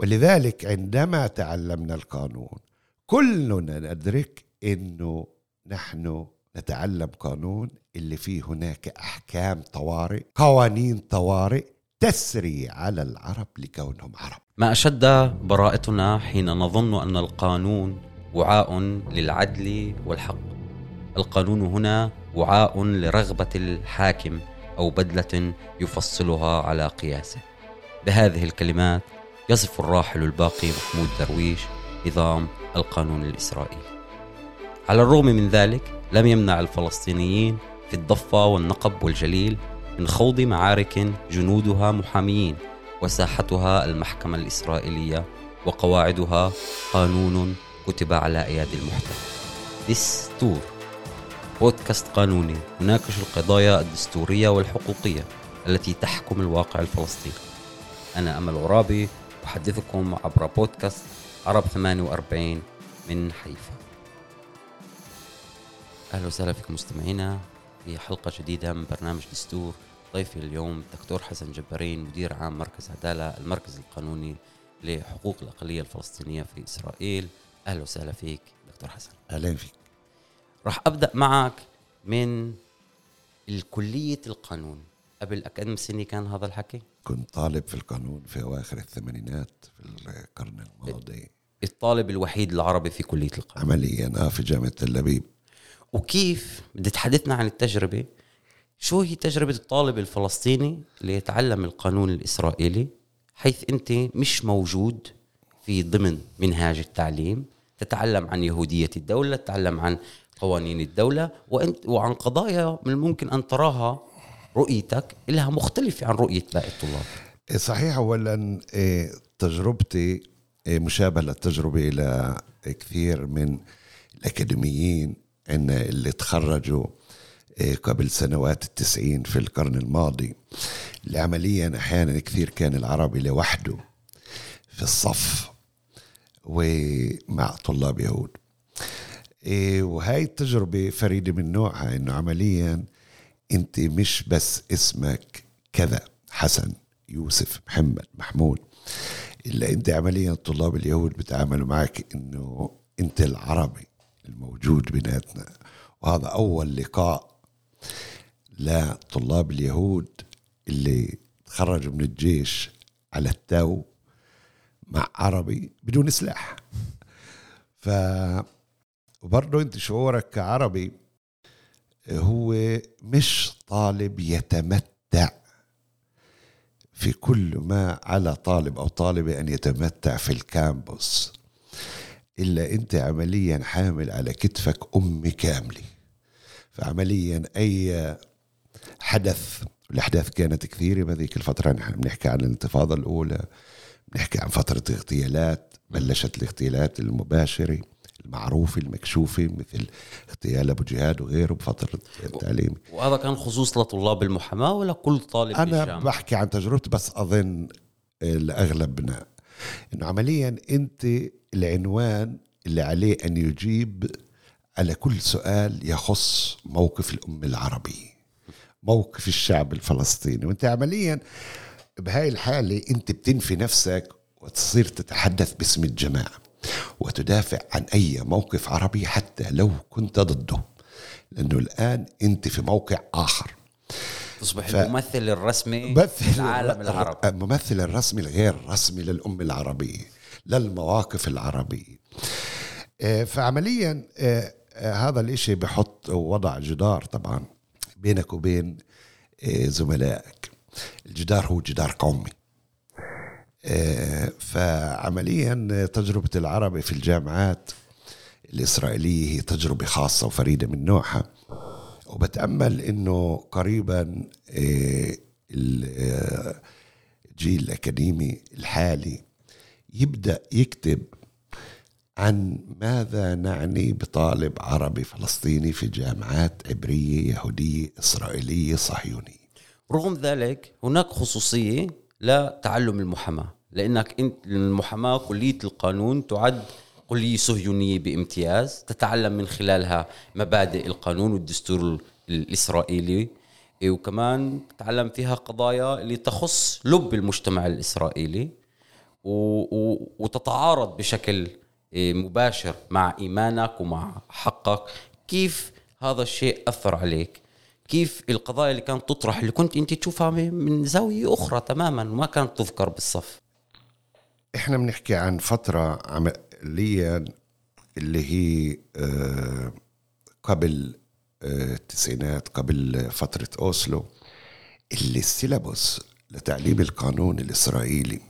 ولذلك عندما تعلمنا القانون كلنا ندرك إنه نحن نتعلم قانون اللي فيه هناك أحكام طوارئ قوانين طوارئ تسري على العرب لكونهم عرب. ما أشد براءتنا حين نظن أن القانون وعاء للعدل والحق. القانون هنا وعاء لرغبة الحاكم أو بدلة يفصلها على قياسه. بهذه الكلمات يصف الراحل الباقي محمود درويش نظام القانون الإسرائيلي. على الرغم من ذلك لم يمنع الفلسطينيين في الضفة والنقب والجليل من خوض معارك جنودها محاميين وساحتها المحكمة الإسرائيلية وقواعدها قانون كتب على أيادي المحتل. دستور بودكاست قانوني يناقش القضايا الدستورية والحقوقية التي تحكم الواقع الفلسطيني. أنا أمل عرابي أحدثكم عبر بودكاست عرب 48 من حيفا. أهلا وسهلا فيكم مستمعينا في حلقة جديدة من برنامج دستور ضيفي اليوم دكتور حسن جبارين مدير عام مركز عدالة المركز القانوني لحقوق الأقلية الفلسطينية في إسرائيل. أهلا وسهلا فيك دكتور حسن. أهلا فيك. راح أبدأ معك من الكلية القانون. قبل كم سنة كان هذا الحكي؟ كنت طالب في القانون في أواخر الثمانينات في القرن الماضي. الطالب الوحيد العربي في كلية القانون. عمليا آه في جامعة تل أبيب. وكيف؟ بدي تحدثنا عن التجربة. شو هي تجربة الطالب الفلسطيني اللي يتعلم القانون الإسرائيلي حيث أنت مش موجود في ضمن منهاج التعليم؟ تتعلم عن يهودية الدولة تتعلم عن قوانين الدولة وأنت وعن قضايا من الممكن أن تراها رؤيتك لها مختلفة عن رؤية باقي الطلاب. إيه، صحيح اولا إيه، تجربتي إيه، مشابهة للتجربة إلى كثير من الأكاديميين إن اللي تخرجوا قبل سنوات التسعين في القرن الماضي اللي عمليا أحيانا كثير كان العربي لوحده في الصف ومع طلاب يهود. وهاي التجربة فريدة من نوعها إنه عمليا انت مش بس اسمك كذا حسن يوسف محمد محمود. الا انت عمليا طلاب اليهود بتعاملوا معك انه انت العربي الموجود بيناتنا. وهذا أول لقاء لطلاب اليهود اللي تخرجوا من الجيش على التو مع عربي بدون سلاح ف وبرضه انت شعورك كعربي هو مش طالب يتمتع. في كل ما على طالب أو طالبة أن يتمتع في ال campus. إلا أنت عمليا حامل على كتفك أمة كاملة. فعمليا أي حدث الاحداث كانت كثيرة بهذيك الفترة نحن بنحكي عن الانتفاضة الأولى بنحكي عن فترة اغتيالات بلشت الاغتيالات المباشرة. المعروفة المكشوفة مثل اغتيال أبو جهاد وغيره بفترة التعليم. وهذا كان خصوص لطلاب المحاماة ولا كل طالب أنا بالجامعة؟ بحكي عن تجربتي بس أظن لأغلبنا إنه عمليا أنت العنوان اللي عليه أن يجيب على كل سؤال يخص موقف الأمة العربية موقف الشعب الفلسطيني. وأنت عمليا بهاي الحالة أنت بتنفي نفسك وتصير تتحدث باسم الجماعة. وتدافع عن أي موقف عربي حتى لو كنت ضده لأنه الآن أنت في موقع آخر. تصبح ف... الممثل الرسمي للعالم العربي. الممثل الرسمي الغير رسمي للأمة العربية للمواقف العربية. فعمليا هذا الإشي بحط وضع جدار طبعا بينك وبين زملائك. الجدار هو جدار قومي فعمليا تجربة العربي في الجامعات الإسرائيلية هي تجربة خاصة وفريدة من نوعها. وبتأمل أنه قريبا الجيل الأكاديمي الحالي يبدأ يكتب عن ماذا نعني بطالب عربي فلسطيني في جامعات عبرية يهودية إسرائيلية صهيونية. رغم ذلك هناك خصوصية لتعلم المحاماة. لأنك أنت المحاماة كلية القانون تعد كلية صهيونية بامتياز تتعلم من خلالها مبادئ القانون والدستور الإسرائيلي. وكمان تتعلم فيها قضايا اللي تخص لب المجتمع. و... وتتعارض بشكل إيه، مباشر مع إيمانك ومع حقك. كيف هذا الشيء أثر عليك؟ كيف القضايا اللي كانت تطرح اللي كنت انت تشوفها من زاوية أخرى تماما وما كانت تذكر بالصف. إحنا بنحكي عن فترة عمليا اللي هي آه، قبل آه، التسعينات قبل فترة أوسلو اللي السيلابوس لتعليم القانون الإسرائيلي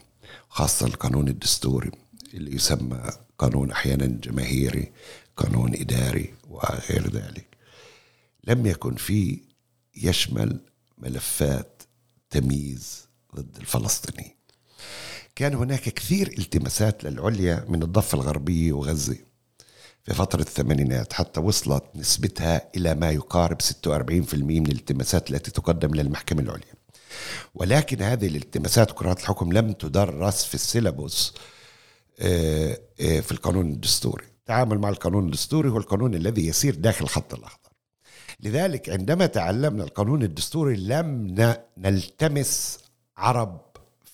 خاصة القانون الدستوري اللي يسمى قانون أحيانا جماهيري قانون إداري وغير ذلك لم يكن فيه يشمل ملفات تمييز ضد الفلسطينيين. كان هناك كثير التماسات للعليا من الضفة الغربية وغزة في فترة الثمانينات حتى وصلت نسبتها إلى ما يقارب 46% من الالتماسات التي تقدم للمحكمة العليا. ولكن هذه الالتماسات قرارات الحكم لم تدرس في السيلابوس آه، آه، في القانون الدستوري. التعامل مع القانون الدستوري هو القانون الذي يسير داخل الخط الأخضر لذلك عندما تعلمنا القانون الدستوري لم نلتمس عرب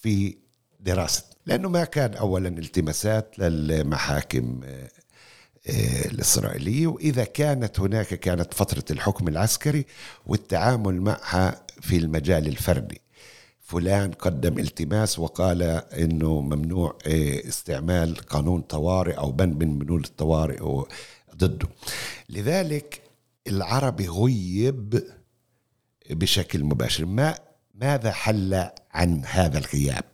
في دراسة لأنه ما كان أولا التماسات للمحاكم آه، الإسرائيلية وإذا كانت هناك كانت فترة الحكم العسكري والتعامل معها في المجال الفردي. فلان قدم التماس وقال إنه ممنوع آه، استعمال قانون طوارئ أو بند من بنود الطوارئ ضده. لذلك العربي غيب بشكل مباشر. ما ماذا حل عن هذا الغياب؟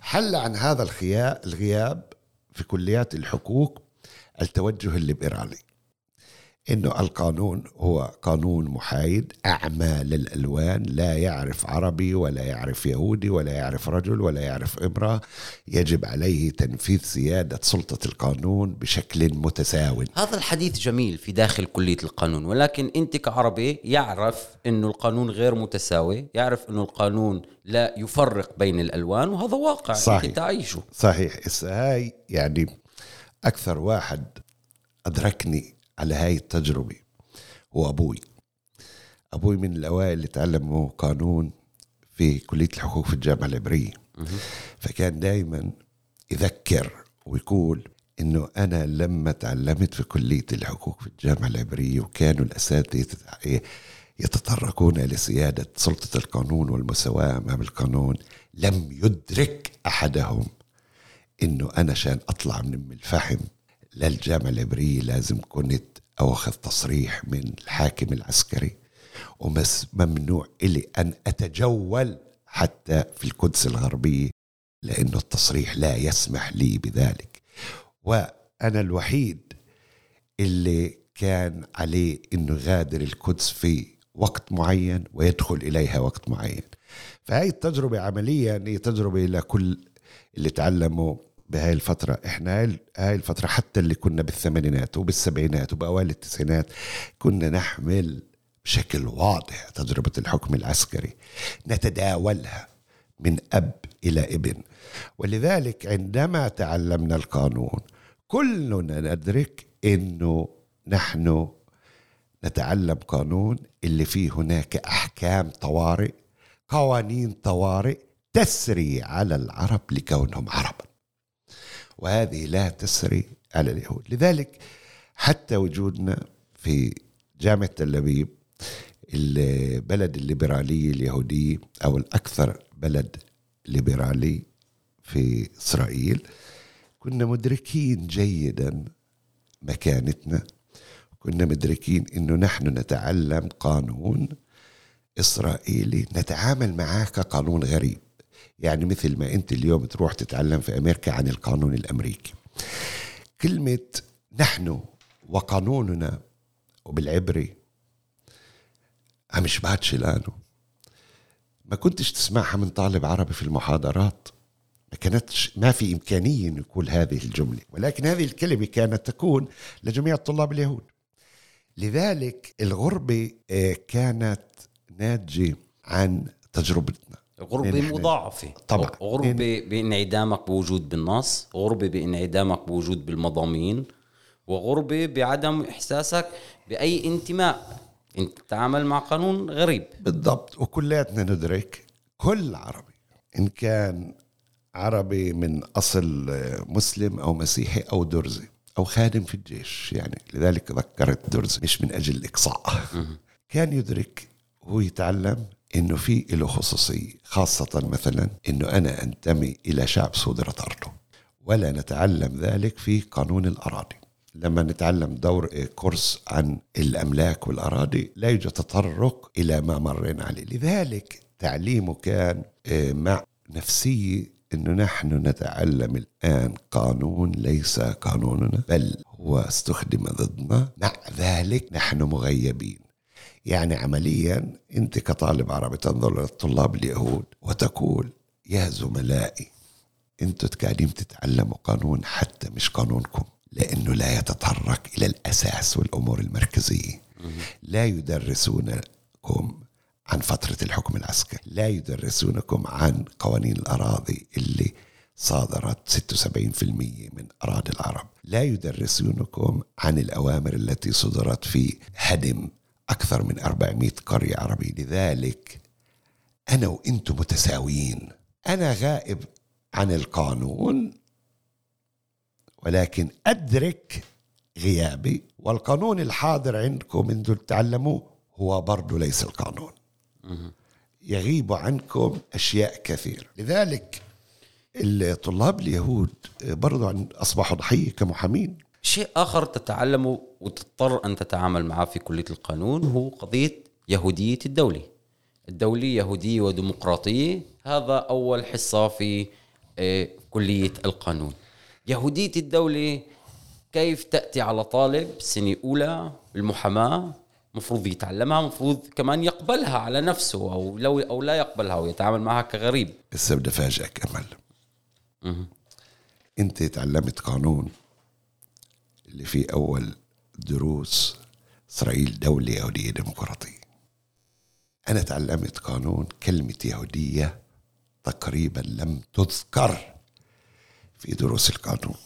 حل عن هذا الغياب في كليات الحقوق التوجه الليبرالي. إنه القانون هو قانون محايد أعمى للألوان لا يعرف عربي ولا يعرف يهودي ولا يعرف رجل ولا يعرف امرأة. يجب عليه تنفيذ سياده سلطة القانون بشكل متساو هذا الحديث جميل في داخل كلية القانون ولكن أنت كعربي يعرف إنه القانون غير متساوي يعرف إنه القانون لا يفرق بين الألوان وهذا واقع صحيح. انت تعيشه. صحيح. هاي يعني أكثر واحد أدركني على هاي التجربة. هو أبوي. أبوي من الأوائل اللي تعلموا قانون في كلية الحقوق في الجامعة العبرية. فكان دائما يذكر ويقول إنه أنا لما تعلمت في كلية الحقوق في الجامعة العبرية وكانوا الأساتذة يتطرقون لسياده سلطة القانون والمساواة أمام القانون لم يدرك أحدهم إنه أنا عشان أطلع من الفحم للجامعة العبرية لازم كنت أخذ تصريح من الحاكم العسكري ومس ممنوع إلي أن أتجول حتى في القدس الغربية لأنه التصريح لا يسمح لي بذلك. وأنا الوحيد اللي كان عليه أنه يغادر القدس في وقت معين ويدخل إليها وقت معين. فهي التجربة عمليا هي تجربة لكل اللي تعلموا بهاي الفترة. إحنا هاي الفترة حتى اللي كنا بالثمانينات وبالسبعينات وبأوائل التسعينات كنا نحمل بشكل واضح تجربة الحكم العسكري نتداولها من أب إلى ابن. ولذلك عندما تعلمنا القانون كلنا ندرك أنه نحن نتعلم قانون اللي فيه هناك أحكام طوارئ قوانين طوارئ تسري على العرب لكونهم عربا وهذه لا تسري على اليهود. لذلك حتى وجودنا في جامعة تل أبيب البلد الليبرالية اليهودية أو الأكثر بلد ليبرالي في إسرائيل كنا مدركين جيدا مكانتنا. كنا مدركين إنه نحن نتعلم قانون إسرائيلي نتعامل معاه كقانون غريب. يعني مثل ما انت اليوم تروح تتعلم في أمريكا عن القانون الأمريكي. كلمة نحن وقانوننا وبالعبري عم يشبهتش لأنه ما كنتش تسمعها من طالب عربي في المحاضرات. ما كانتش ما في إمكانية أن يقول هذه الجملة. ولكن هذه الكلمة كانت تكون لجميع الطلاب اليهود. لذلك الغربة آه، كانت ناتجة عن تجربتنا. غربة مضاعفة. طبعا. غربة بانعدامك بوجود بالنص غربة بانعدامك بوجود بالمضامين وغربة بعدم إحساسك بأي انتماء. إنت تتعامل مع قانون غريب. بالضبط. وكلياتنا ندرك كل عربي إن كان عربي من أصل مسلم أو مسيحي أو درزي أو خادم في الجيش يعني لذلك ذكرت درزي مش من أجل الإقصاء. كان يدرك وهو يتعلم إنه في له خصوصية خاصة مثلا إنه أنا أنتمي إلى شعب صدرت ارضه ولا نتعلم ذلك في قانون الأراضي. لما نتعلم دور كورس عن الأملاك والأراضي لا يوجد تطرق إلى ما مرينا عليه. لذلك تعليمه كان آه، مع نفسية إنه نحن نتعلم الآن قانون ليس قانوننا بل هو استخدم ضدنا. مع ذلك نحن مغيبين. يعني عمليا أنت كطالب عربي تنظر للطلاب اليهود وتقول يا زملائي أنتم قاعدين تتعلموا قانون حتى مش قانونكم لأنه لا يتطرق إلى الأساس والأمور المركزية. لا يدرسونكم عن فترة الحكم العسكري لا يدرسونكم عن قوانين الأراضي اللي صادرت 76% من أراضي العرب. لا يدرسونكم عن الأوامر التي صدرت في هدم أكثر من 400 قرية عربية. لذلك أنا وأنتم متساويين. أنا غائب عن القانون ولكن أدرك غيابي والقانون الحاضر عندكم أنتم تتعلموه هو برضه ليس القانون. يغيب عنكم أشياء كثيرة. لذلك الطلاب اليهود برضو أصبحوا ضحية كمحامين. شيء آخر تتعلمه وتضطر أن تتعامل معه في كلية القانون هو قضية يهودية الدولة. الدولة يهودية وديمقراطية. هذا أول حصة في آه، كلية القانون. يهودية الدولة كيف تأتي على طالب سنة أولى بالمحاماة؟ مفروض يتعلمها مفروض كمان يقبلها على نفسه أو لو أو لا يقبلها ويتعامل معها كغريب. بس بدي أفاجئك أمل أنت تعلمت قانون اللي فيه أول دروس إسرائيل دولة يهودية ديمقراطية. أنا تعلمت قانون كلمة يهودية تقريبا لم تذكر في دروس القانون.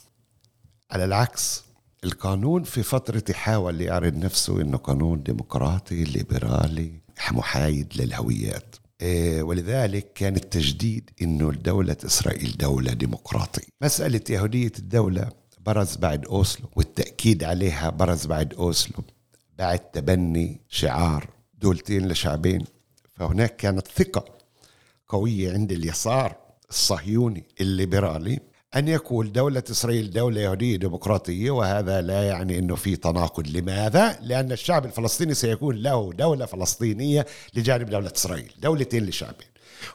على العكس القانون في فترة حاول يعرض نفسه إنه قانون ديمقراطي ليبرالي محايد للهويات. إيه، ولذلك كان التجديد إنه دولة إسرائيل دولة ديمقراطية. مسألة يهودية الدولة برز بعد أوسلو والتأكيد عليها برز بعد أوسلو بعد تبني شعار دولتين لشعبين. فهناك كانت ثقة قوية عند اليسار الصهيوني الليبرالي أن يكون دولة إسرائيل دولة يهودية ديمقراطية وهذا لا يعني أنه في تناقض. لماذا؟ لأن الشعب الفلسطيني سيكون له دولة فلسطينية لجانب دولة إسرائيل دولتين لشعبين.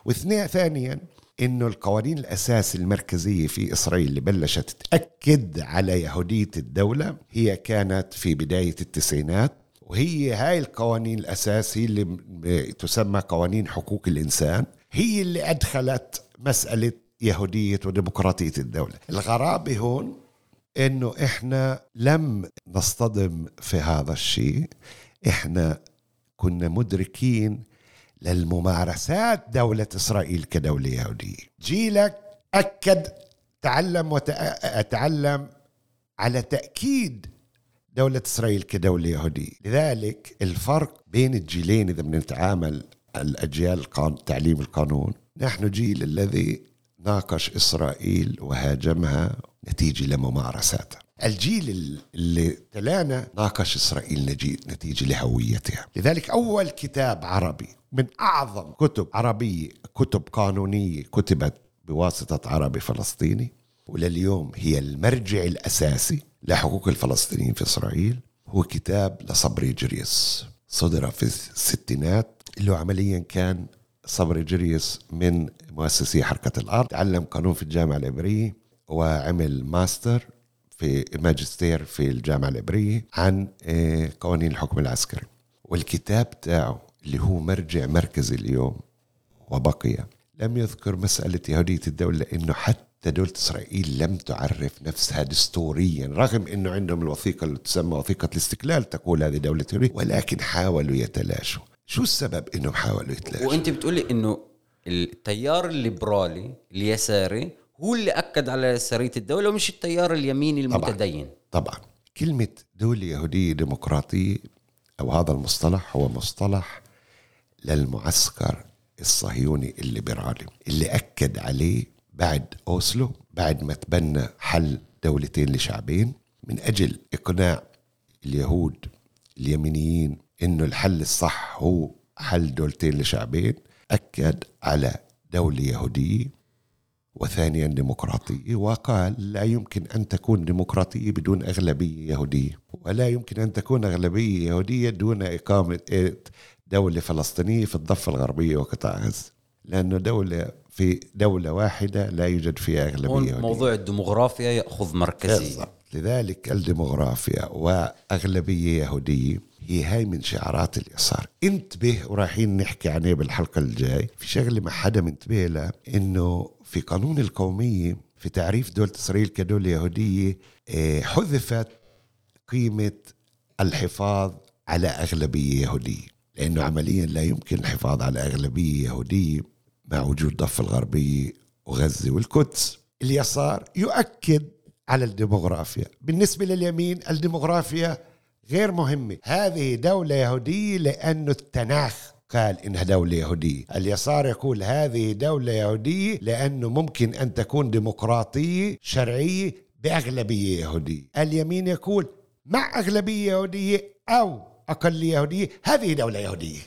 واثنين ثانيا إنه القوانين الأساس المركزية في إسرائيل اللي بلشت تأكد على يهودية الدولة هي كانت في بداية التسعينات وهي هاي القوانين الاساس هي اللي تسمى قوانين حقوق الإنسان هي اللي أدخلت مسألة يهودية وديمقراطية الدولة. الغرابة هون إنه إحنا لم نصطدم في هذا الشيء إحنا كنا مدركين للممارسات دولة إسرائيل كدولة يهودية. جيلك أكد تعلم وتعلم على تأكيد دولة إسرائيل كدولة يهودية. لذلك الفرق بين الجيلين إذا بنتعامل الأجيال تعليم القانون نحن جيل الذي ناقش إسرائيل وهاجمها نتيجة لممارساتها. الجيل اللي تلانا ناقش إسرائيل نتيجة لهويتها. لذلك أول كتاب عربي من أعظم كتب عربية كتب قانونية كتبت بواسطة عربي فلسطيني ولليوم هي المرجع الأساسي لحقوق الفلسطينيين في إسرائيل هو كتاب لصبري جريس. صدر في الستينات اللي عمليا كان صبري جريس من مؤسسي حركة الأرض. تعلم قانون في الجامعة العبرية وعمل ماستر في ماجستير في الجامعة العبرية عن آه، قوانين الحكم العسكري. والكتاب تاعه اللي هو مرجع مركزي اليوم وبقي. لم يذكر مسألة يهودية الدولة لأنه حتى دولة إسرائيل لم تعرف نفسها دستوريا رغم أنه عندهم الوثيقة اللي تسمى وثيقة الاستقلال تقول هذه دولة يهودية ولكن حاولوا يتلاشوا. شو السبب إنهم حاولوا يتلاشوا؟ وأنت بتقولي إنه التيار الليبرالي اليساري هو اللي أكد على يساريه الدولة ومش التيار اليميني المتدين. طبعا, طبعا. كلمة دولة يهودية ديمقراطية أو هذا المصطلح هو مصطلح للمعسكر الصهيوني الليبرالي اللي أكد عليه بعد أوسلو بعد ما تبنى حل دولتين لشعبين من أجل إقناع اليهود اليمينيين إنه الحل الصح هو حل دولتين لشعبين أكد على دولة يهودية وثانيا ديمقراطية وقال لا يمكن أن تكون ديمقراطية بدون أغلبية يهودية ولا يمكن أن تكون أغلبية يهودية دون إقامة دولة فلسطينية في الضفة الغربية وقطاع غزة لأنه دولة في دولة واحدة لا يوجد فيها أغلبية موضوع الديموغرافيا يأخذ مركزية. بالضبط. لذلك الديموغرافيا وأغلبية يهودية هي هاي من شعارات اليسار. انتبه ورايحين نحكي عنيه بالحلقة الجاي. في شغلة ما حدا منتبه لها إنه في قانون القومية في تعريف دولة إسرائيل كدولة يهودية آه، حذفت قيمة الحفاظ على أغلبية يهودية. لأنه عمليا لا يمكن الحفاظ على أغلبية يهودية مع وجود الضفة الغربية وغزة والقدس. اليسار يؤكد على الديموغرافيا. بالنسبة لليمين الديموغرافيا غير مهمة. هذه دولة يهودية لأنه التناخ قال إنها دولة يهودية. اليسار يقول هذه دولة يهودية لأنه ممكن أن تكون ديمقراطية شرعية بأغلبية يهودية. اليمين يقول مع أغلبية يهودية أو أقلية يهودية هذه دولة يهودية.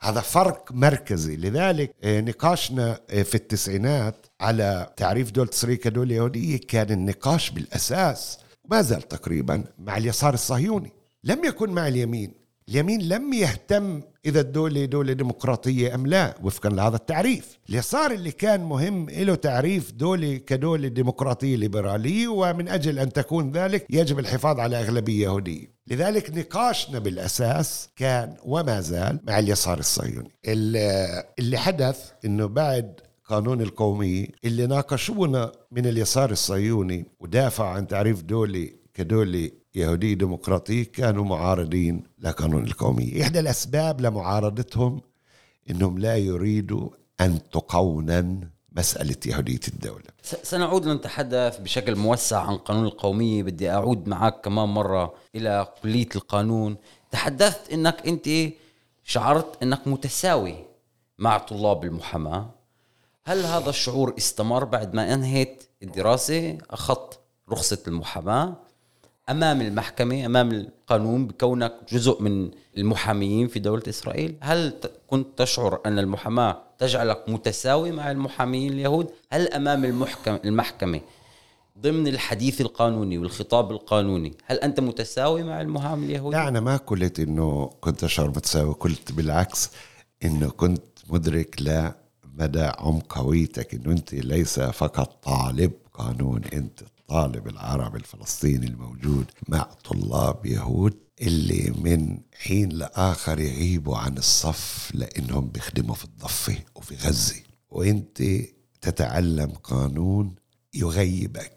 هذا فرق مركزي. لذلك آه، نقاشنا آه، في التسعينات على تعريف دولة إسرائيل كدولة يهودية كان النقاش بالأساس ما زال تقريبا مع اليسار الصهيوني. لم يكن مع اليمين. اليمين لم يهتم إذا الدولة دولة ديمقراطية أم لا وفقا لهذا التعريف. اليسار اللي كان مهم له تعريف دولة كدولة ديمقراطية ليبرالية ومن أجل أن تكون ذلك يجب الحفاظ على أغلبية يهودية. لذلك نقاشنا بالأساس كان وما زال مع اليسار الصهيوني. اللي حدث أنه بعد قانون القومية اللي ناقشونا من اليسار الصهيوني ودافعوا عن تعريف دولة كدولة يهودية ديمقراطية كانوا معارضين لقانون القومية. إحدى الأسباب لمعارضتهم أنهم لا يريدوا أن تقونن مسألة يهودية الدولة. سنعود لنتحدث بشكل موسع عن قانون القومية. بدي أعود معك كمان مرة إلى كلية القانون. تحدثت أنك أنت شعرت أنك متساوي مع طلاب المحاماة. هل هذا الشعور استمر بعد ما أنهيت الدراسة أخذت رخصة المحاماة؟ أمام المحكمة أمام القانون بكونك جزء من المحاميين في دولة إسرائيل هل كنت تشعر أن المحاماة تجعلك متساوي مع المحاميين اليهود هل أمام المحكم المحكمة ضمن الحديث القانوني والخطاب القانوني هل أنت متساوي مع المحامي اليهودي؟ لا أنا ما قلت إنه كنت أشعر متساوي قلت بالعكس إنه كنت مدرك لمدى عمق هويتك إنه أنت ليس فقط طالب قانون أنت الطالب العربي الفلسطيني الموجود مع طلاب يهود اللي من حين لآخر يغيبوا عن الصف لأنهم بيخدموا في الضفة وفي غزة. وأنت تتعلم قانون يغيبك.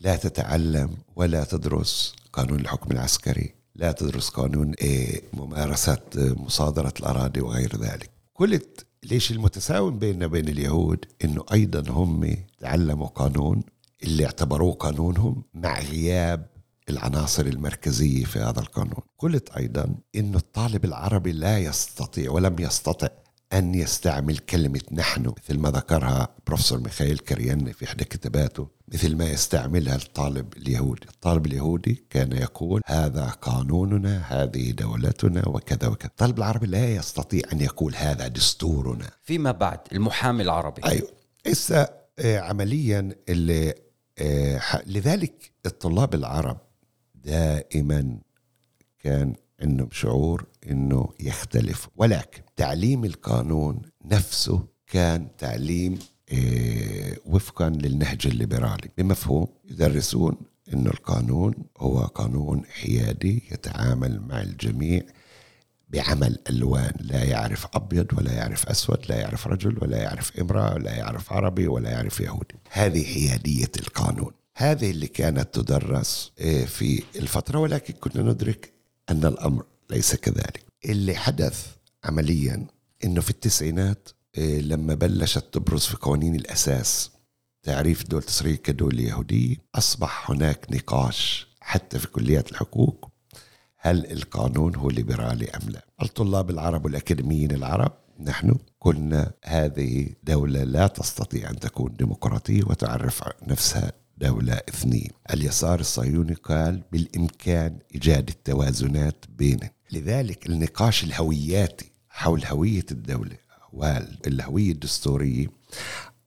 لا تتعلم ولا تدرس قانون الحكم العسكري. لا تدرس قانون إيه، ممارسة مصادرة الأراضي وغير ذلك. قلت ليش المتساوم بيننا وبين اليهود؟ إنه أيضا هم تعلموا قانون اللي اعتبروه قانونهم مع غياب العناصر المركزية في هذا القانون. قلت أيضا أن الطالب العربي لا يستطيع ولم يستطع أن يستعمل كلمة نحن مثل ما ذكرها بروفيسور ميخائيل كرياني في إحدى كتاباته مثل ما يستعملها الطالب اليهودي. الطالب اليهودي كان يقول هذا قانوننا هذه دولتنا وكذا وكذا. الطالب العربي لا يستطيع أن يقول هذا دستورنا. فيما بعد المحامي العربي. أيوه. هسه آه، عمليا اللي لذلك الطلاب العرب دائما كان عندهم شعور إنه يختلف ولكن تعليم القانون نفسه كان تعليم آه، وفقا للنهج الليبرالي. بمفهوم يدرسون إنه القانون هو قانون حيادي يتعامل مع الجميع بعمل ألوان لا يعرف أبيض ولا يعرف أسود لا يعرف رجل ولا يعرف امرأة ولا يعرف عربي ولا يعرف يهودي. هذه حياديه القانون. هذه اللي كانت تدرس آه، في الفترة ولكن كنا ندرك أن الأمر ليس كذلك. اللي حدث عمليا إنه في التسعينات آه، لما بلشت تبرز في قوانين الأساس تعريف دولة إسرائيل كدولة يهودية أصبح هناك نقاش حتى في كليات الحقوق هل القانون هو ليبرالي أم لا؟ الطلاب العرب والأكاديميين العرب نحن قلنا هذه دولة لا تستطيع أن تكون ديمقراطية وتعرف نفسها دولة اثنين. اليسار الصهيوني قال بالإمكان إيجاد التوازنات بينهم لذلك النقاش الهوياتي حول هوية الدولة والهوية الدستورية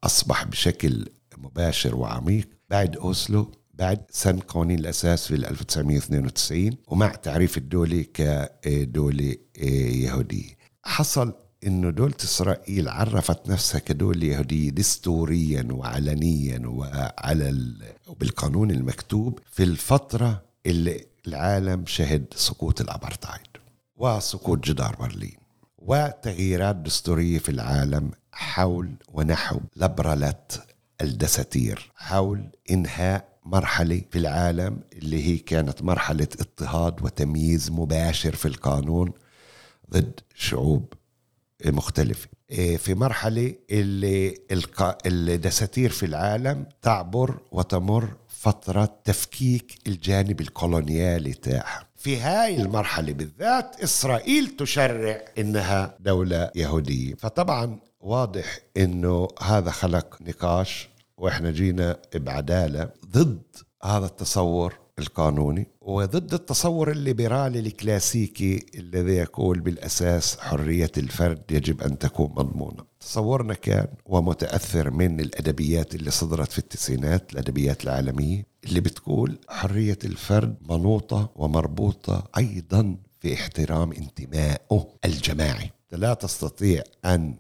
أصبح بشكل مباشر وعميق. بعد أوسلو بعد سن قوانين الأساس في 1992 ومع تعريف الدولة كدولة يهودية. حصل إنه دولة إسرائيل عرفت نفسها كدولة يهودية دستوريا وعلنيا وعلى بالقانون المكتوب في الفترة اللي العالم شهد سقوط الأبرتايد وسقوط جدار برلين وتغييرات دستورية في العالم حول ونحو لبرلة الدساتير حول إنهاء مرحلة في العالم اللي هي كانت مرحلة اضطهاد وتمييز مباشر في القانون ضد شعوب مختلفة. إيه، في مرحلة اللي الدساتير في العالم تعبر وتمر فترة تفكيك الجانب الكولونيالي تاعها. في هاي المرحلة بالذات إسرائيل تشرع إنها دولة يهودية. فطبعا واضح إنه هذا خلق نقاش وإحنا جينا بعدالة ضد هذا التصور القانوني وضد التصور الليبرالي الكلاسيكي الذي يقول بالأساس حرية الفرد يجب أن تكون مضمونة. تصورنا كان ومتأثر من الأدبيات اللي صدرت في التسعينات الأدبيات العالمية اللي بتقول حرية الفرد منوطة ومربوطة أيضا في احترام انتمائه الجماعي. لا تستطيع أن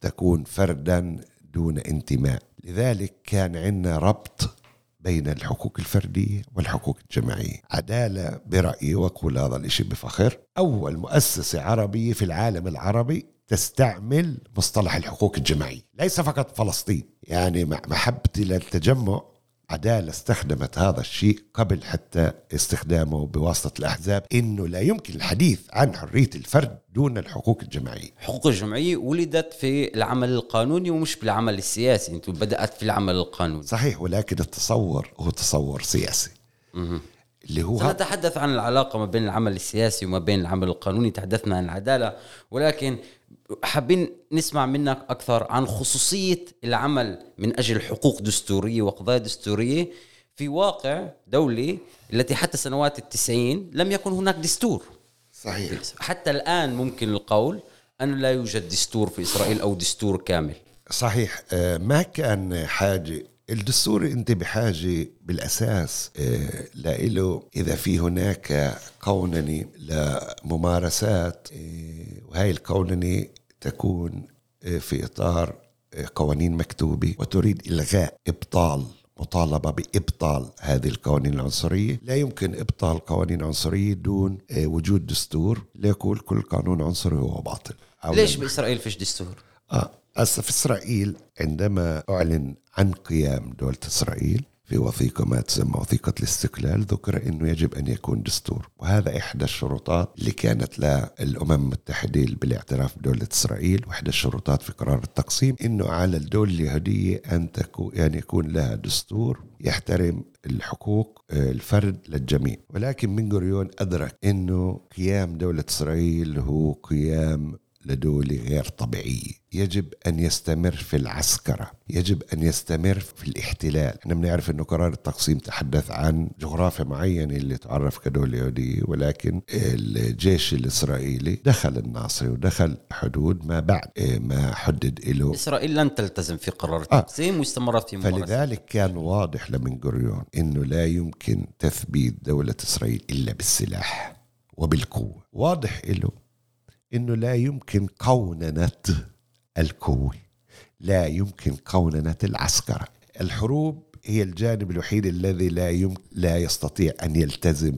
تكون فردا دون انتماء لذلك كان عندنا ربط بين الحقوق الفردية والحقوق الجماعية. عدالة برأيي وأقول هذا الشيء بفخر. أول مؤسسة عربية في العالم العربي تستعمل مصطلح الحقوق الجماعية ليس فقط فلسطين. يعني محبتي للتجمع عدالة استخدمت هذا الشيء قبل حتى استخدامه بواسطة الأحزاب إنه لا يمكن الحديث عن حرية الفرد دون الحقوق الجماعية. الحقوق الجماعية ولدت في العمل القانوني ومش بالعمل السياسي أنت بدأت في العمل القانوني. صحيح ولكن التصور هو تصور سياسي. اللي هو سنتحدث عن العلاقة ما بين العمل السياسي وما بين العمل القانوني تحدثنا عن العدالة ولكن حابين نسمع منك أكثر عن خصوصية العمل من أجل حقوق دستورية وقضايا دستورية. في واقع دولي التي حتى سنوات التسعين لم يكن هناك دستور. صحيح. حتى الآن ممكن القول أنه لا يوجد دستور في إسرائيل أو دستور كامل. صحيح. آه، ما كان حاجة الدستور انت بحاجه بالأساس آه، لإله إذا في هناك قوننه لممارسات آه، وهي القوننه تكون آه، في إطار قوانين مكتوبة وتريد إلغاء إبطال مطالبة بإبطال هذه القوانين العنصرية، لا يمكن إبطال قوانين عنصرية دون وجود دستور ليقول كل قانون عنصري هو باطل. ليش بإسرائيل فيش دستور؟ آه هسه في إسرائيل عندما أعلن عن قيام دولة إسرائيل في وثيقة ما تسمى وثيقة الاستقلال ذكر أنه يجب أن يكون دستور. وهذا إحدى الشروطات اللي كانت للأمم المتحدة بالاعتراف بدولة إسرائيل وإحدى الشروطات في قرار التقسيم أنه على الدولة اليهودية أن تكون يعني يكون لها دستور يحترم الحقوق الفرد للجميع. ولكن بن غوريون أدرك أنه قيام دولة إسرائيل هو قيام لدولة غير طبيعية يجب أن يستمر في العسكرة. يجب أن يستمر في الاحتلال. إحنا بنعرف أنه قرار التقسيم تحدث عن جغرافيا معينة اللي تعرف كدولة يهودية ولكن الجيش الإسرائيلي دخل الناصري ودخل حدود ما بعد إيه، ما حدد له إسرائيل لن تلتزم في قرار آه. التقسيم آه. واستمرت في ممارسة فلذلك كان واضح لمن غوريون أنه لا يمكن تثبيت دولة إسرائيل إلا بالسلاح وبالقوة. واضح له إنه لا يمكن قوننه القوه لا يمكن قوننه العسكره الحروب هي الجانب الوحيد الذي لا يمكن لا يستطيع أن يلتزم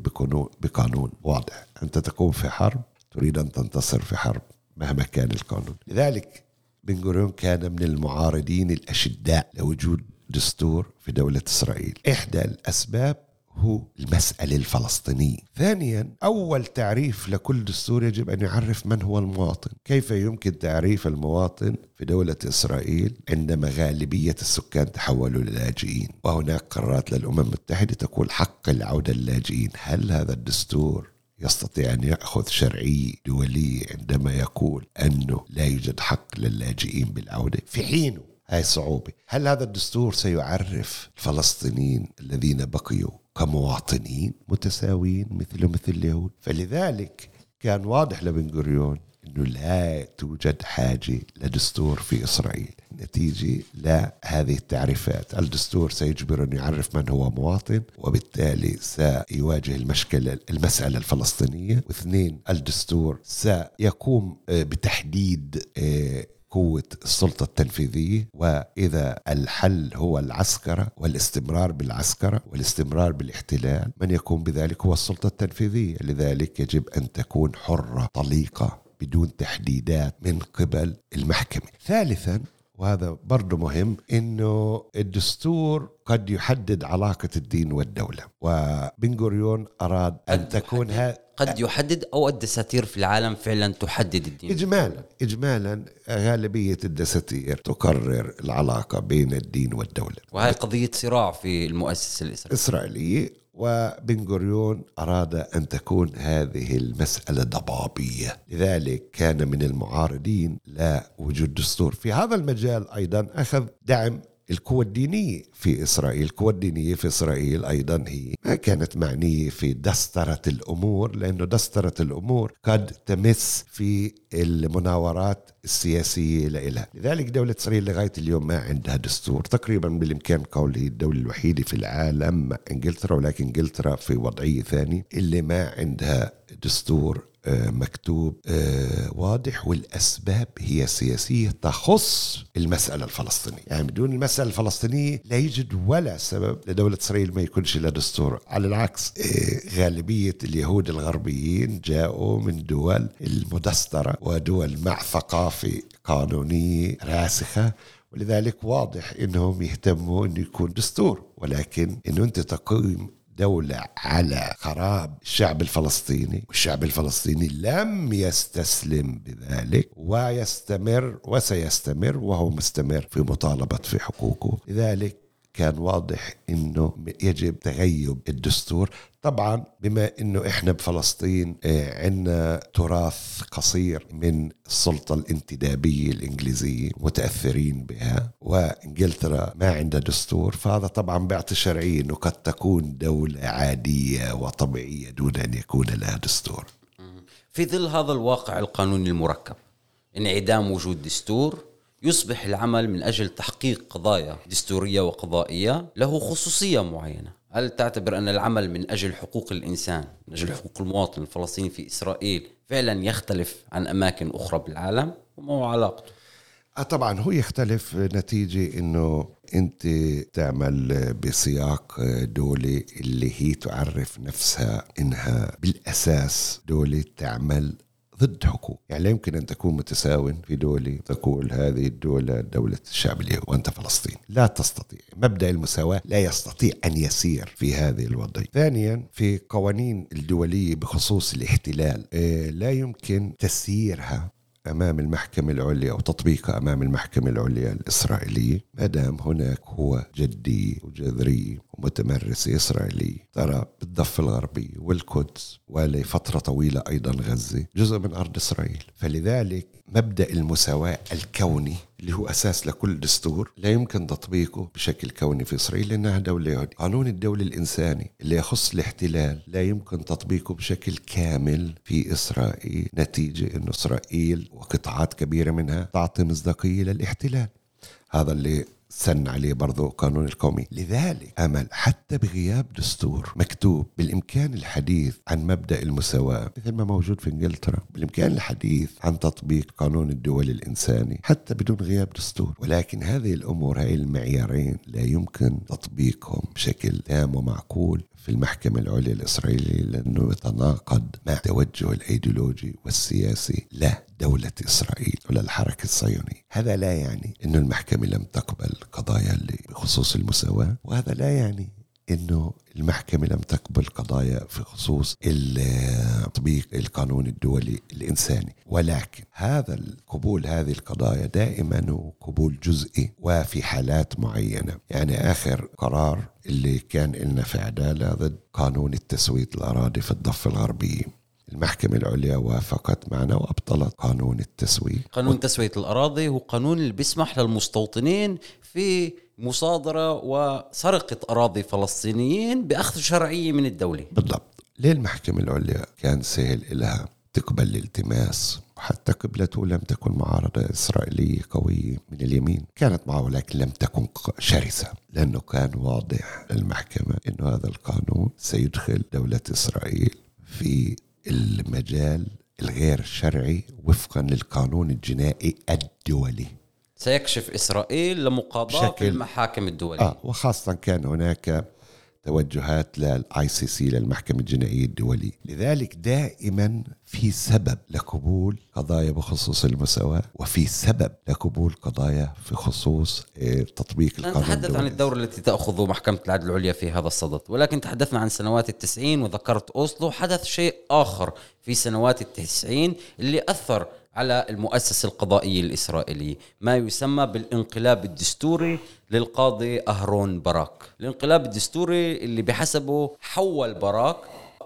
بقانون واضح. أنت تقوم في حرب تريد أن تنتصر في حرب مهما كان القانون. لذلك بن غوريون كان من المعارضين الأشداء لوجود دستور في دولة إسرائيل. إحدى الأسباب هو المسألة الفلسطينية. ثانيا أول تعريف لكل دستور يجب أن يعرف من هو المواطن. كيف يمكن تعريف المواطن في دولة إسرائيل عندما غالبية السكان تحولوا للاجئين وهناك قرارات للأمم المتحدة تقول حق العودة للاجئين. هل هذا الدستور يستطيع أن يأخذ شرعية دولية عندما يقول أنه لا يوجد حق للاجئين بالعودة؟ في حينه هاي صعوبة. هل هذا الدستور سيعرف الفلسطينيين الذين بقيوا كمواطنين متساويين مثل مثل اليهود. فلذلك كان واضح لبن غوريون إنه لا توجد حاجة لدستور في إسرائيل. نتيجة لهذه التعريفات. الدستور سيجبر ان يعرف من هو مواطن وبالتالي سيواجه المشكلة المسألة الفلسطينية. واثنين الدستور سيقوم بتحديد آه، قوة السلطة التنفيذية وإذا الحل هو العسكرة والاستمرار بالعسكرة والاستمرار بالاحتلال من يقوم بذلك هو السلطة التنفيذية. لذلك يجب أن تكون حرة طليقة بدون تحديدات من قبل المحكمة. ثالثا وهذا برضه مهم إنه الدستور قد يحدد علاقة الدين والدولة. وبن غوريون أراد أن تكون هذا قد يحدد أو الدساتير في العالم فعلا تحدد الدين. اجمالا اجمالا غالبية الدساتير تقرر العلاقة بين الدين والدولة. وهي قضية صراع في المؤسسة الإسرائيلية. إسرائيلية وبن غوريون أراد أن تكون هذه المسألة ضبابية. لذلك كان من المعارضين لوجود دستور. في هذا المجال أيضا أخذ دعم القوى الدينية في إسرائيل القوى الدينية في إسرائيل أيضا هي. ما كانت معنية في دسترة الأمور لأنه دسترة الأمور قد تمس في المناورات السياسية لإلها. لذلك دولة إسرائيل لغاية اليوم ما عندها دستور تقريبا بالإمكان قوله الدولة الوحيدة في العالم إنجلترا ولكن إنجلترا في وضعية ثانية اللي ما عندها دستور مكتوب آه، واضح والأسباب هي سياسية تخص المسألة الفلسطينية، يعني بدون المسألة الفلسطينية لا يوجد ولا سبب لدولة إسرائيل ما يكونش لها دستور، على العكس آه، غالبية اليهود الغربيين جاءوا من دول المدسترة ودول مع ثقافة قانونية راسخة ولذلك واضح إنهم يهتموا إنه يكون دستور. ولكن انه أنت تقيم دولة على خراب الشعب الفلسطيني والشعب الفلسطيني لم يستسلم بذلك ويستمر وسيستمر وهو مستمر في مطالبة في حقوقه. لذلك كان واضح إنه يجب تغيب الدستور طبعا بما إنه إحنا بفلسطين آه، عندنا تراث قصير من السلطة الانتدابية الإنجليزية متأثرين بها وإنجلترا ما عندها دستور فهذا طبعا بيعطي شرعية انه قد تكون دولة عادية وطبيعية دون أن يكون لها دستور. في ظل هذا الواقع القانوني المركب انعدام وجود دستور يصبح العمل من أجل تحقيق قضايا دستورية وقضائية له خصوصية معينة. هل تعتبر أن العمل من أجل حقوق الإنسان من أجل حقوق المواطن الفلسطيني في إسرائيل فعلا يختلف عن أماكن أخرى بالعالم؟ وما هو علاقته؟ آه طبعا هو يختلف نتيجة إنه أنت تعمل بسياق دولة اللي هي تعرف نفسها إنها بالأساس دولة تعمل ضد حقوق. يعني لا يمكن أن تكون متساو في دولة تقول هذه الدولة دولة الشعب اليهودي وأنت فلسطين لا تستطيع. مبدأ المساواة لا يستطيع أن يسير في هذه الوضعية. ثانيا في قوانين الدولية بخصوص الاحتلال آه، لا يمكن تسييرها أمام المحكمة العليا أو تطبيقها أمام المحكمة العليا الإسرائيلية. ما دام هناك هو جدي وجذري ومتمرسه إسرائيلي ترى بالضفة الغربية والقدس ولفتره طويلة أيضا غزة جزء من أرض إسرائيل فلذلك مبدأ المساواة الكوني اللي هو أساس لكل دستور لا يمكن تطبيقه بشكل كوني في إسرائيل لأنها دولة يهودية، قانون الدولة الإنساني اللي يخص الاحتلال لا يمكن تطبيقه بشكل كامل في إسرائيل نتيجة إنه إسرائيل وقطاعات كبيرة منها تعطي مصداقية للاحتلال. هذا اللي سن عليه برضه قانون القومي. لذلك. أمل حتى بغياب دستور مكتوب بالإمكان الحديث عن مبدأ المساواة مثل ما موجود في إنجلترا بالإمكان الحديث عن تطبيق قانون الدول الإنساني حتى بدون غياب دستور. ولكن هذه الأمور هاي المعيارين لا يمكن تطبيقهم بشكل تام ومعقول في المحكمة العليا الإسرائيلية لأنه يتناقض مع التوجه الأيديولوجي والسياسي لدولة إسرائيل وللحركة الصهيونية. هذا لا يعني أن المحكمة لم تقبل قضايا بخصوص المساواة وهذا لا يعني إنه المحكمة لم تقبل قضايا في خصوص تطبيق القانون الدولي الإنساني. ولكن هذا القبول هذه القضايا دائما هو قبول جزئي وفي حالات معينة. يعني آخر قرار اللي كان لنا في عدالة ضد قانون التسوية الأراضي في الضفة الغربية. المحكمة العليا وافقت معنا وأبطلت قانون التسوية قانون تسوية الأراضي هو قانون اللي بيسمح للمستوطنين في مصادرة وسرقة أراضي فلسطينيين بأخذ شرعية من الدولة. بالضبط. ليه المحكمة العليا كان سهل إلها؟ تقبل الالتماس. وحتى قبلته لم تكن معارضة إسرائيلية قوية من اليمين. كانت معه ولكن لم تكن شرسة. لأنه كان واضح للمحكمة أنه هذا القانون سيدخل دولة إسرائيل في المجال الغير شرعي وفقا للقانون الجنائي الدولي. سيكشف إسرائيل لمقاضاة المحاكم الدولية. آه وخاصة كان هناك توجهات لل ICC للمحكمة الجنائية الدولية لذلك دائما في سبب لقبول قضايا بخصوص المساواة وفي سبب لقبول قضايا في خصوص آه، تطبيق القانون نتحدث عن. الدور التي تأخذ محكمة العدل العليا في هذا الصدد ولكن تحدثنا عن سنوات التسعين وذكرت أوسلو حدث شيء آخر في سنوات التسعين اللي أثر على المؤسسة القضائية الإسرائيلية ما يسمى بالانقلاب الدستوري للقاضي أهرون باراك. الانقلاب الدستوري اللي بحسبه حول باراك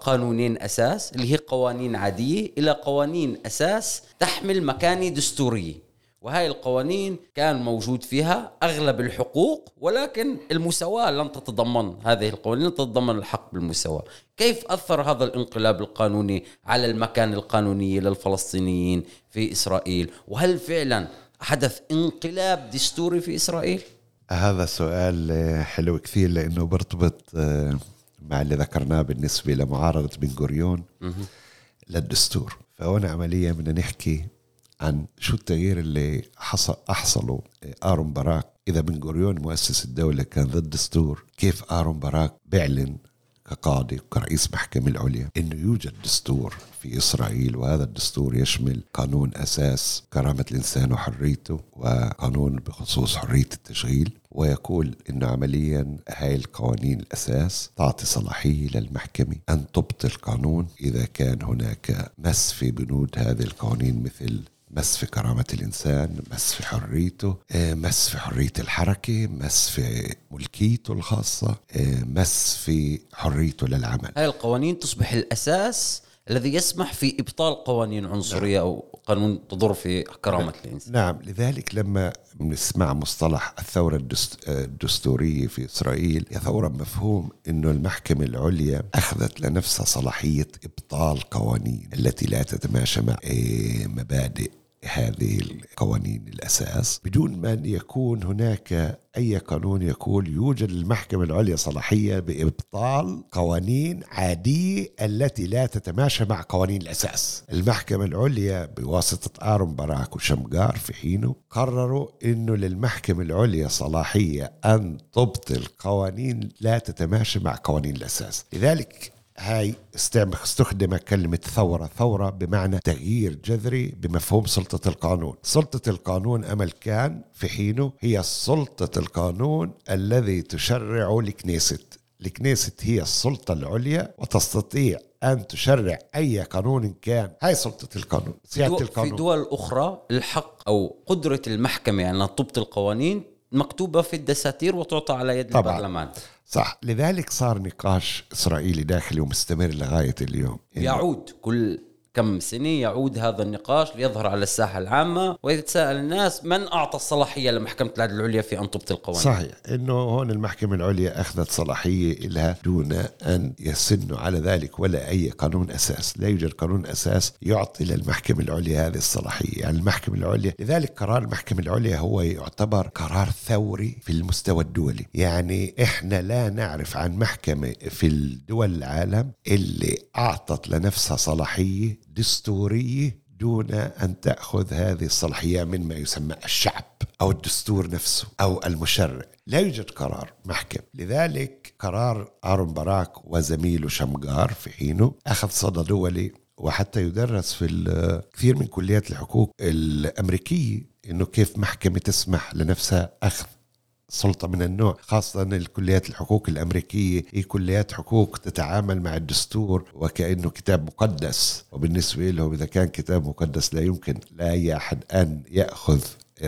قانونين أساس اللي هي قوانين عادية إلى قوانين أساس تحمل مكانة دستورية. وهاي القوانين كان موجود فيها أغلب الحقوق ولكن المساواة لم تتضمن هذه القوانين لم تتضمن الحق بالمساواة. كيف أثر هذا الانقلاب القانوني على المكان القانوني للفلسطينيين في إسرائيل؟ وهل فعلا حدث انقلاب دستوري في إسرائيل؟ هذا سؤال حلو كثير لأنه برتبط آه، مع اللي ذكرناه بالنسبة لمعارضة بن غوريون للدستور. فهنا عمليا بدنا نحكي عن شو التغيير اللي حصل أحصله آرون باراك. إذا بن غوريون مؤسس الدولة كان ضد الدستور كيف آرون باراك بيعلن كقاضي وكرئيس محكمة العليا إنه يوجد دستور في إسرائيل وهذا الدستور يشمل قانون أساس كرامة الإنسان وحريته وقانون بخصوص حرية التشغيل ويقول إنه عمليا هاي القوانين الأساس تعطي صلاحية للمحكمة أن تبطل قانون إذا كان هناك مس في بنود هذه القوانين مثل مس في كرامة الإنسان مس في حريته آه، مس في حرية الحركة مس في ملكيته الخاصة آه، مس في حريته للعمل. هاي القوانين تصبح الأساس الذي يسمح في إبطال قوانين عنصرية أو قانون تضر في كرامة الإنسان. نعم لذلك لما بنسمع مصطلح الثورة الدست- آه، الدستورية في إسرائيل هي ثورة مفهوم أنه المحكمة العليا أخذت لنفسها صلاحية إبطال قوانين التي لا تتماشى مع آه، مبادئ هذه القوانين الأساس. بدون أن يكون هناك أي قانون يقول يوجد للمحكمة العليا صلاحية بإبطال قوانين عادية التي لا تتماشى مع قوانين الأساس. المحكمة العليا بواسطة آرون باراك وشمجار في حينه قرروا أنه للمحكمة العليا صلاحية أن تبطل قوانين لا تتماشى مع قوانين الأساس. لذلك هاي استخدم كلمة ثورة. ثورة بمعنى تغيير جذري بمفهوم سلطة القانون. سلطة القانون أمل كان في حينه هي سلطة القانون الذي تشرع الكنيست الكنيست هي السلطة العليا وتستطيع أن تشرع أي قانون كان. هاي سلطة القانون سيادة دو- في القانون. دول أخرى الحق أو قدرة المحكمة يعني أنها تبطل قوانين مكتوبة في الدساتير وتعطى على يد طبعاً. البرلمان. صح. لذلك صار نقاش إسرائيلي داخلي ومستمر لغاية اليوم. يعود كل كم سنة يعود هذا النقاش ليظهر على الساحة العامة ويتساءل الناس من أعطى الصلاحية لمحكمة العدل العليا في أن تبطل قوانين صحيح إنه هون المحكمة العليا أخذت صلاحية لها دون أن يسنوا على ذلك ولا أي قانون أساس، لا يوجد قانون أساس يعطي للمحكمة العليا هذه الصلاحية، يعني المحكمة العليا لذلك قرار المحكمة العليا هو يعتبر قرار ثوري في المستوى الدولي، يعني إحنا لا نعرف عن محكمة في الدول العالم اللي أعطت لنفسها صلاحية دستورية دون أن تأخذ هذه الصلاحية من ما يسمى الشعب أو الدستور نفسه أو المشرع. لا يوجد قرار محكم. لذلك قرار آرون باراك وزميله شمجار في حينه أخذ صدى دولي وحتى يدرس في كثير من كليات الحقوق الأمريكية إنه كيف محكمة تسمح لنفسها أخذ سلطة من النوع خاصة الكليات الحقوق الأمريكية. هي كليات حقوق تتعامل مع الدستور وكأنه كتاب مقدس. وبالنسبة لهم إذا كان كتاب مقدس لا يمكن لأي أحد أن يأخذ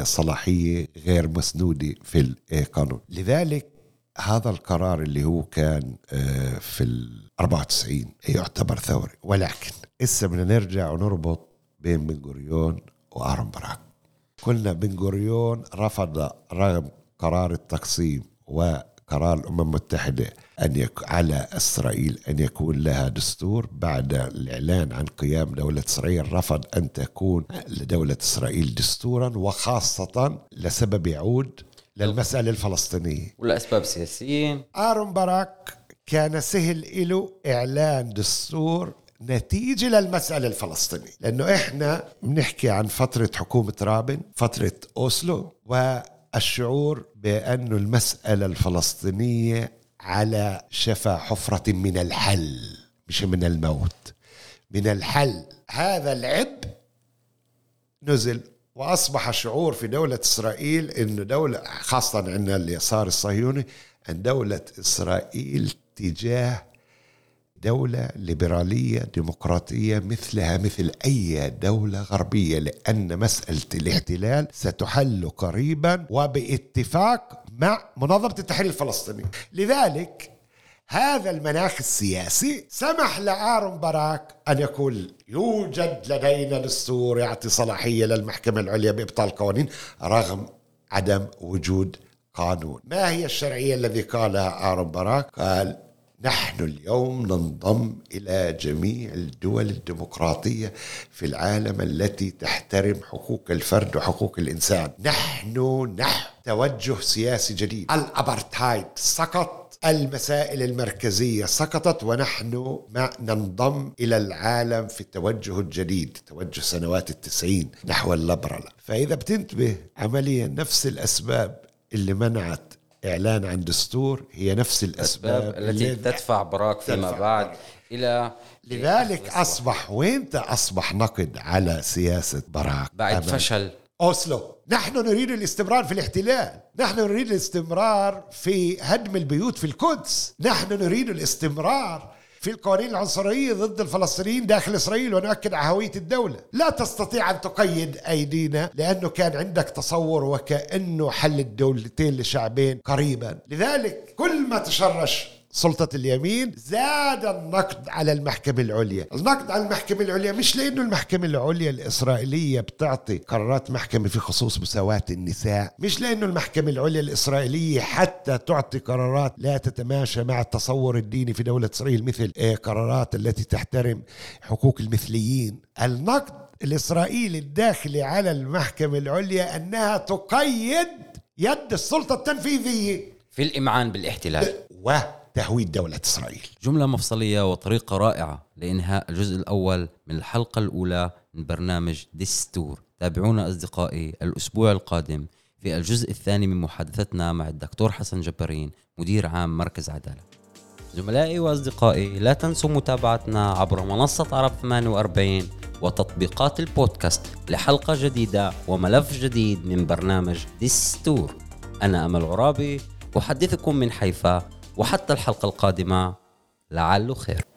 صلاحية غير مسنودة في القانون لذلك هذا القرار اللي هو كان آه، في ال 94 يعتبر ثوري. ولكن هسه بدنا نرجع ونربط بين بن غوريون وآرون براك. قلنا بن غوريون رفض رغم قرار التقسيم وقرار الأمم المتحدة أن يك على إسرائيل أن يكون لها دستور بعد الإعلان عن قيام دولة إسرائيل رفض أن تكون لدولة إسرائيل دستورا وخاصة لسبب يعود للمسألة الفلسطينية. ولأسباب سياسيه آرون باراك كان سهل له إعلان دستور نتيجة للمسألة الفلسطينية لأنه إحنا بنحكي عن فترة حكومة رابن فترة أوسلو والشعور بأنه المسألة الفلسطينية على شفا حفرة من الحل مش من الموت. من الحل. هذا العبء نزل وأصبح شعور في دولة إسرائيل انه دولة خاصة عندنا اليسار الصهيوني أن دولة إسرائيل تجاه دولة ليبرالية ديمقراطية مثلها مثل أي دولة غربية لأن مسألة الاحتلال ستحل قريبا وباتفاق مع منظمة التحرير الفلسطيني. لذلك هذا المناخ السياسي سمح لآرون باراك أن يقول يوجد لدينا دستور يعطي صلاحية للمحكمة العليا بإبطال قوانين رغم عدم وجود قانون. ما هي الشرعية الذي قالها آرون باراك؟ قال نحن اليوم ننضم إلى جميع الدول الديمقراطية في العالم التي تحترم حقوق الفرد وحقوق الإنسان. نحن نحو توجه سياسي جديد. الابرتايد سقط المسائل المركزية سقطت ونحن ما ننضم إلى العالم في التوجه الجديد توجه سنوات التسعين نحو الليبرال فإذا بتنتبه عمليا نفس الأسباب اللي منعت إعلان عن دستور هي نفس الأسباب التي تدفع براك فيما تدفع بعد براك. إلى لذلك أصبح وين أصبح نقد على سياسة باراك بعد أمام فشل. أوسلو. نحن نريد الاستمرار في الاحتلال. نحن نريد الاستمرار في هدم البيوت في القدس. نحن نريد الاستمرار في القوانين العنصرية ضد الفلسطينيين داخل إسرائيل ونؤكد على هوية الدولة. لا تستطيع أن تقيد أيدينا لأنه كان عندك تصور وكأنه حل الدولتين لشعبين قريبا. لذلك كل ما تشرش سلطة اليمين زاد النقد على المحكمة العليا. النقد على المحكمة العليا مش لأنه المحكمة العليا الإسرائيلية بتعطي قرارات محكمة في خصوص مساواة النساء مش لأنه المحكمة العليا الإسرائيلية حتى تعطي قرارات لا تتماشى مع التصور الديني في دولة إسرائيل مثل آه، قرارات التي تحترم حقوق المثليين. النقد الإسرائيلي الداخلي على المحكمة العليا أنها تقيد يد السلطة التنفيذية. في الإمعان بالإحتلال. وتهويد دولة إسرائيل. جملة مفصلية وطريقة رائعة لإنهاء الجزء الأول من الحلقة الأولى من برنامج دستور تابعونا أصدقائي الأسبوع القادم في الجزء الثاني من محادثتنا مع الدكتور حسن جبارين مدير عام مركز عدالة. زملائي وأصدقائي لا تنسوا متابعتنا عبر منصة عرب 48 وتطبيقات البودكاست لحلقة جديدة وملف جديد من برنامج دستور أنا أمل عرابي أحدثكم من حيفا. وحتى الحلقة القادمة لعله خير.